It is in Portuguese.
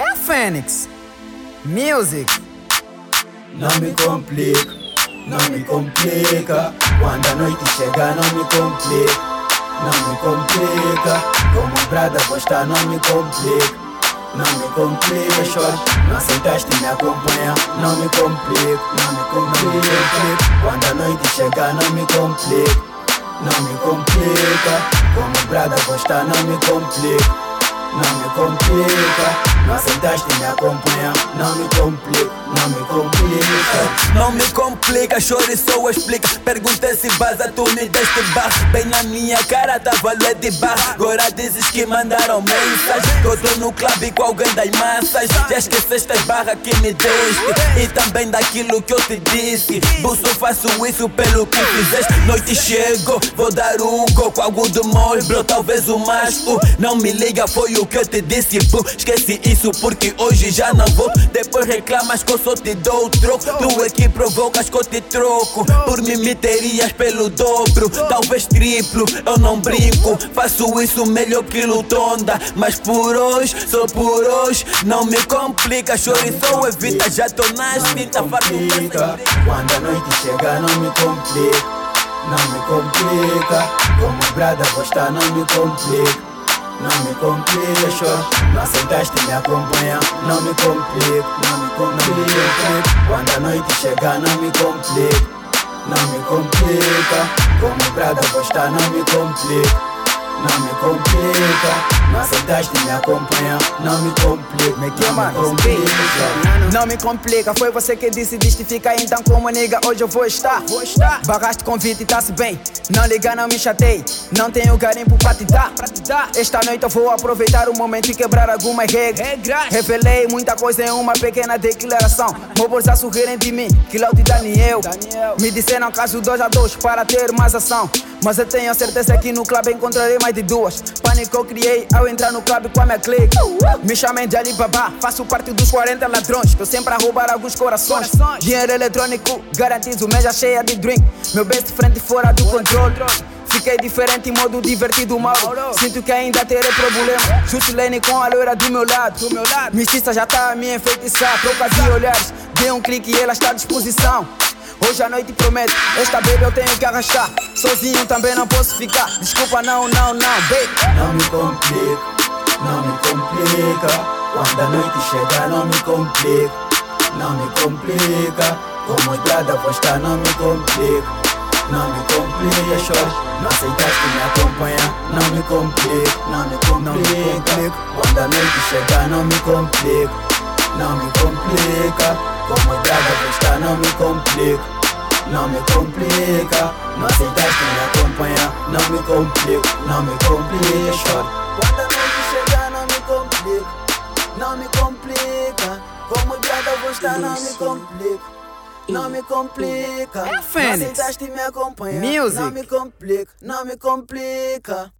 É Fênix. Music. Não me complica, não me complica. Quando a noite chega, não me complica. Não me complica. Como brada gostar, não me complica. Não me complica, chora. Não aceitaste me acompanhar. Não me complica, não me complica. Quando a noite chega, não me complica. Não me complica. Como brada gostar, não me complica. Não me complica, não aceitaste me acompanhar Não me complica, não me complica Não me complica, chore só explica. Perguntei se vaza, tu me deste barra. Bem na minha cara tava de barra. Agora dizes que mandaram mensagem. Que eu tô no clube com alguém das massas. Já esqueceste as barras que me deste. E também daquilo que eu te disse. Buço faço isso pelo que fizeste. Noite chegou, vou dar um coco Algo de mole, bro, talvez o mais Não me liga, foi o que eu te disse. Esquece isso porque hoje já não vou. Depois reclamas que eu só te dou troco. Tu é que provocas que eu te troco. Por mim me terias pelo dobro, talvez triplo. Eu não brinco, faço isso melhor que Lutonda. Mas por hoje, só por hoje, não me complica. Chore só evita, já tô tinta complica. Quando a noite chega, não me complica. Não me complica, como brada gostar, não me complica. Não me complica, não aceitaste me acompanhar Não me complica, não me complica Quando a noite chega não me complica Não me complica. Como Braga gostar não me complica não me complica, não aceitaste me acompanhar. Não me complica, me queima, não me complica. Não me complica, foi você que disse fica Então, como nega, hoje eu vou estar. Vou estar. Barraste convite e tá-se bem. Não liga, não me chatei. Não tenho garimpo pra te dar. Pra te dar. Esta noite eu vou aproveitar o momento e quebrar algumas regras. Revelei muita coisa em uma pequena declaração. Vou bolsa sorrirem de mim, que de Daniel. Daniel. Me disseram caso 2 a 2 para ter mais ação. Mas eu tenho certeza que no clube encontrarei mais de duas. Pânico eu criei ao entrar no clube com a minha clique. Me chamem de Alibaba, faço parte dos 40 ladrões. Tô sempre a roubar alguns corações. Dinheiro eletrônico, garantido, mesa cheia de drink. Meu best friend fora do controle. Fiquei diferente em modo divertido, mal. Sinto que ainda terei problema. Lane com a loira do meu lado. Do meu lado. Já tá a me enfeitiçar. Troca de olhares, dê um clique e ela está à disposição. Hoje à noite prometo, esta baby eu tenho que arrastar. Sozinho também não posso ficar. Desculpa, não, não, não, baby. Não me complica, não me complica. Quando a noite chegar, não me complica, não me complica. Como estrada vou estar, não me complica. Não me complica, chore Não aceitaste me acompanhar Não me complica, não me complica Quando a noite chegar, não me complica Não me complica Como vou estar, não me complica não me complica. Não aceitaste me acompanhar, não me complica, não me complica, chora. Quando a noite chegar, não me complica, não me complica. Como vou estar, não me complica. Não me complica. É Fênix. Não aceitaste me acompanhar. Music. Não me complica, não me complica.